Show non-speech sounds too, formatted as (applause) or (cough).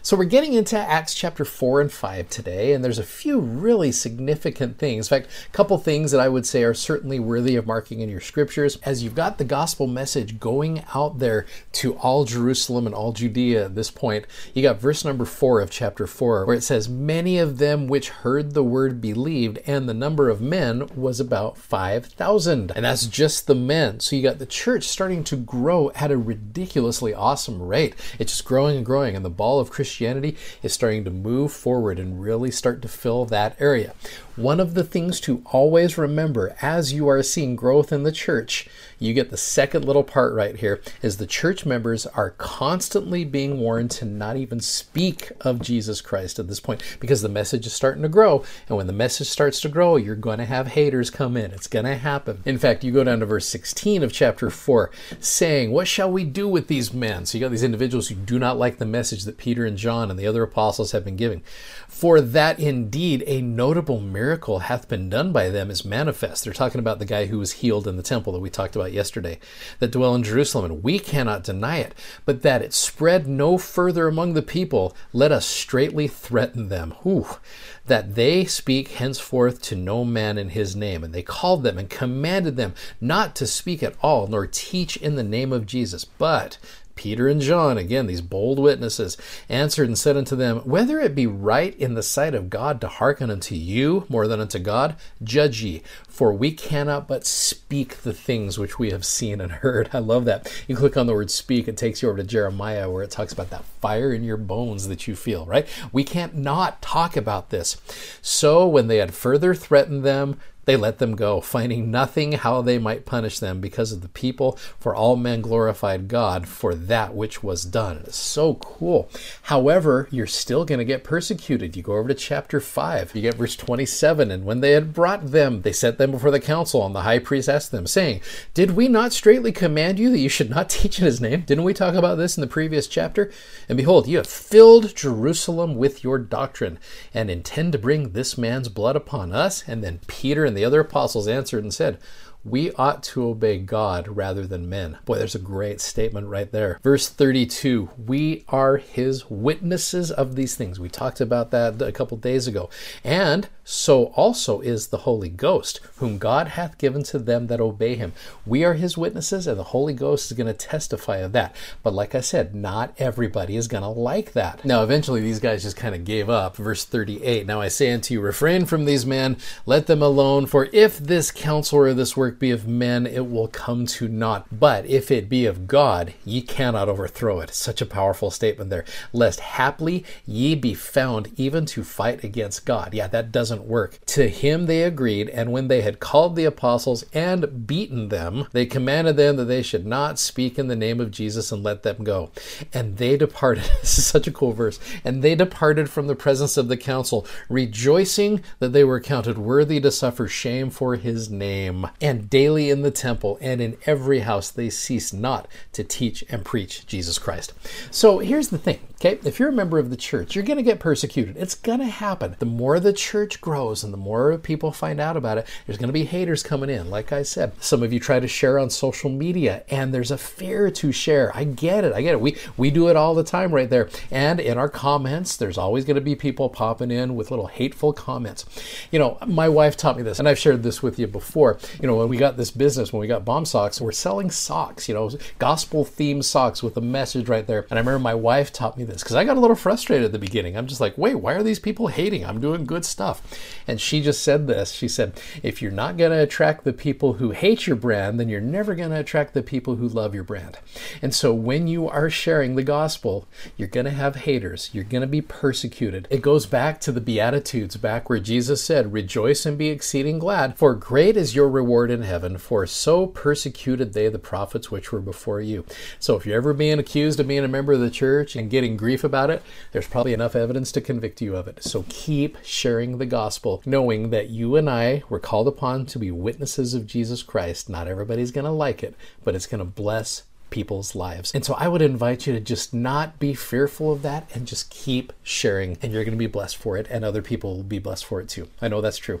So we're getting into Acts chapter 4 and 5 today, and there's a few really significant things. In fact, a couple things that I would say are certainly worthy of marking in your scriptures. As you've got the gospel message going out there to all Jerusalem and all Judea at this point, you got verse number 4 of chapter 4, where it says, Many of them which heard the word believed, and the number of men was about 5,000. And that's just the men. So you got the church starting to grow at a ridiculously awesome rate. It's just growing and growing, and the ball of Christianity Christianity is starting to move forward and really start to fill that area. One of the things to always remember as you are seeing growth in the church, you get the second little part right here, is the church members are constantly being warned to not even speak of Jesus Christ at this point because the message is starting to grow. And when the message starts to grow, you're going to have haters come in. It's going to happen. In fact, you go down to verse 16 of chapter 4, saying, What shall we do with these men? So you got these individuals who do not like the message that Peter and John and the other apostles have been giving. For that indeed a notable miracle hath been done by them is manifest. They're talking about the guy who was healed in the temple that we talked about yesterday, that dwell in Jerusalem, and we cannot deny it, but that it spread no further among the people, let us straightly threaten them. Whew. That they speak henceforth to no man in his name. And they called them and commanded them not to speak at all, nor teach in the name of Jesus, but Peter and John, again, these bold witnesses, answered and said unto them, Whether it be right in the sight of God to hearken unto you more than unto God, judge ye, for we cannot but speak the things which we have seen and heard. (laughs) I love that. You click on the word speak, it takes you over to Jeremiah where it talks about that fire in your bones that you feel, right? We can't not talk about this. So when they had further threatened them, they let them go, finding nothing how they might punish them because of the people, for all men glorified God for that which was done. It's so cool. However, you're still going to get persecuted. You go over to chapter 5, you get verse 27, and when they had brought them, they set them before the council, and the high priest asked them, saying, Did we not straightly command you that you should not (laughs) teach in his name? Didn't we talk about this in the previous chapter? And behold, you have filled Jerusalem with your doctrine, and intend to bring this man's blood upon us. And then Peter and the other apostles answered and said, we ought to obey God rather than men. Boy, there's a great statement right there. Verse 32 We are his witnesses of these things. We talked about that a couple days ago. And so also is the Holy Ghost, whom God hath given to them that obey him. We are his witnesses, and the Holy Ghost is going to testify of that. But like I said, not everybody is going to like that. Now, eventually, these guys just kind of gave up. Verse 38 Now I say unto you, refrain from these men, let them alone, for if this counsel or this work be of men, it will come to naught. But if it be of God, ye cannot overthrow it. Such a powerful statement there. Lest haply ye be found even to fight against God. Yeah, that doesn't work. To him they agreed, and when they had called the apostles and beaten them, they commanded them that they should not speak in the name of Jesus and let them go. And they departed. (laughs) this is such a cool verse. And they departed from the presence of the council, rejoicing that they were counted worthy to suffer shame for his name. And daily in the temple and in every house they cease not to teach and preach Jesus Christ. So here's the thing Okay, if you're a member of the church, you're going to get persecuted. It's going to happen. The more the church grows and the more people find out about it, there's going to be haters coming in. Like I said, some of you try to share on social media and there's a fear to share. I get it. I get it. We we do it all the time right there. And in our comments, there's always going to be people popping in with little hateful comments. You know, my wife taught me this and I've shared this with you before. You know, when we got this business, when we got BOM Socks, we're selling socks, you know, gospel themed socks with a message right there. And I remember my wife taught me this because I got a little frustrated at the beginning. I'm just like, wait, why are these people hating? I'm doing good stuff. And she just said this. She said, if you're not going to attract the people who hate your brand, then you're never going to attract the people who love your brand. And so when you are sharing the gospel, you're going to have haters. You're going to be persecuted. It goes back to the Beatitudes, back where Jesus said, Rejoice and be exceeding glad, for great is your reward in heaven, for so persecuted they the prophets which were before you. So if you're ever being accused of being a member of the church and getting grief about it, there's probably enough evidence to convict you of it. So keep sharing the gospel, knowing that you and I were called upon to be witnesses of Jesus Christ. Not everybody's going to like it, but it's going to bless people's lives. And so I would invite you to just not be fearful of that and just keep sharing, and you're going to be blessed for it, and other people will be blessed for it too. I know that's true.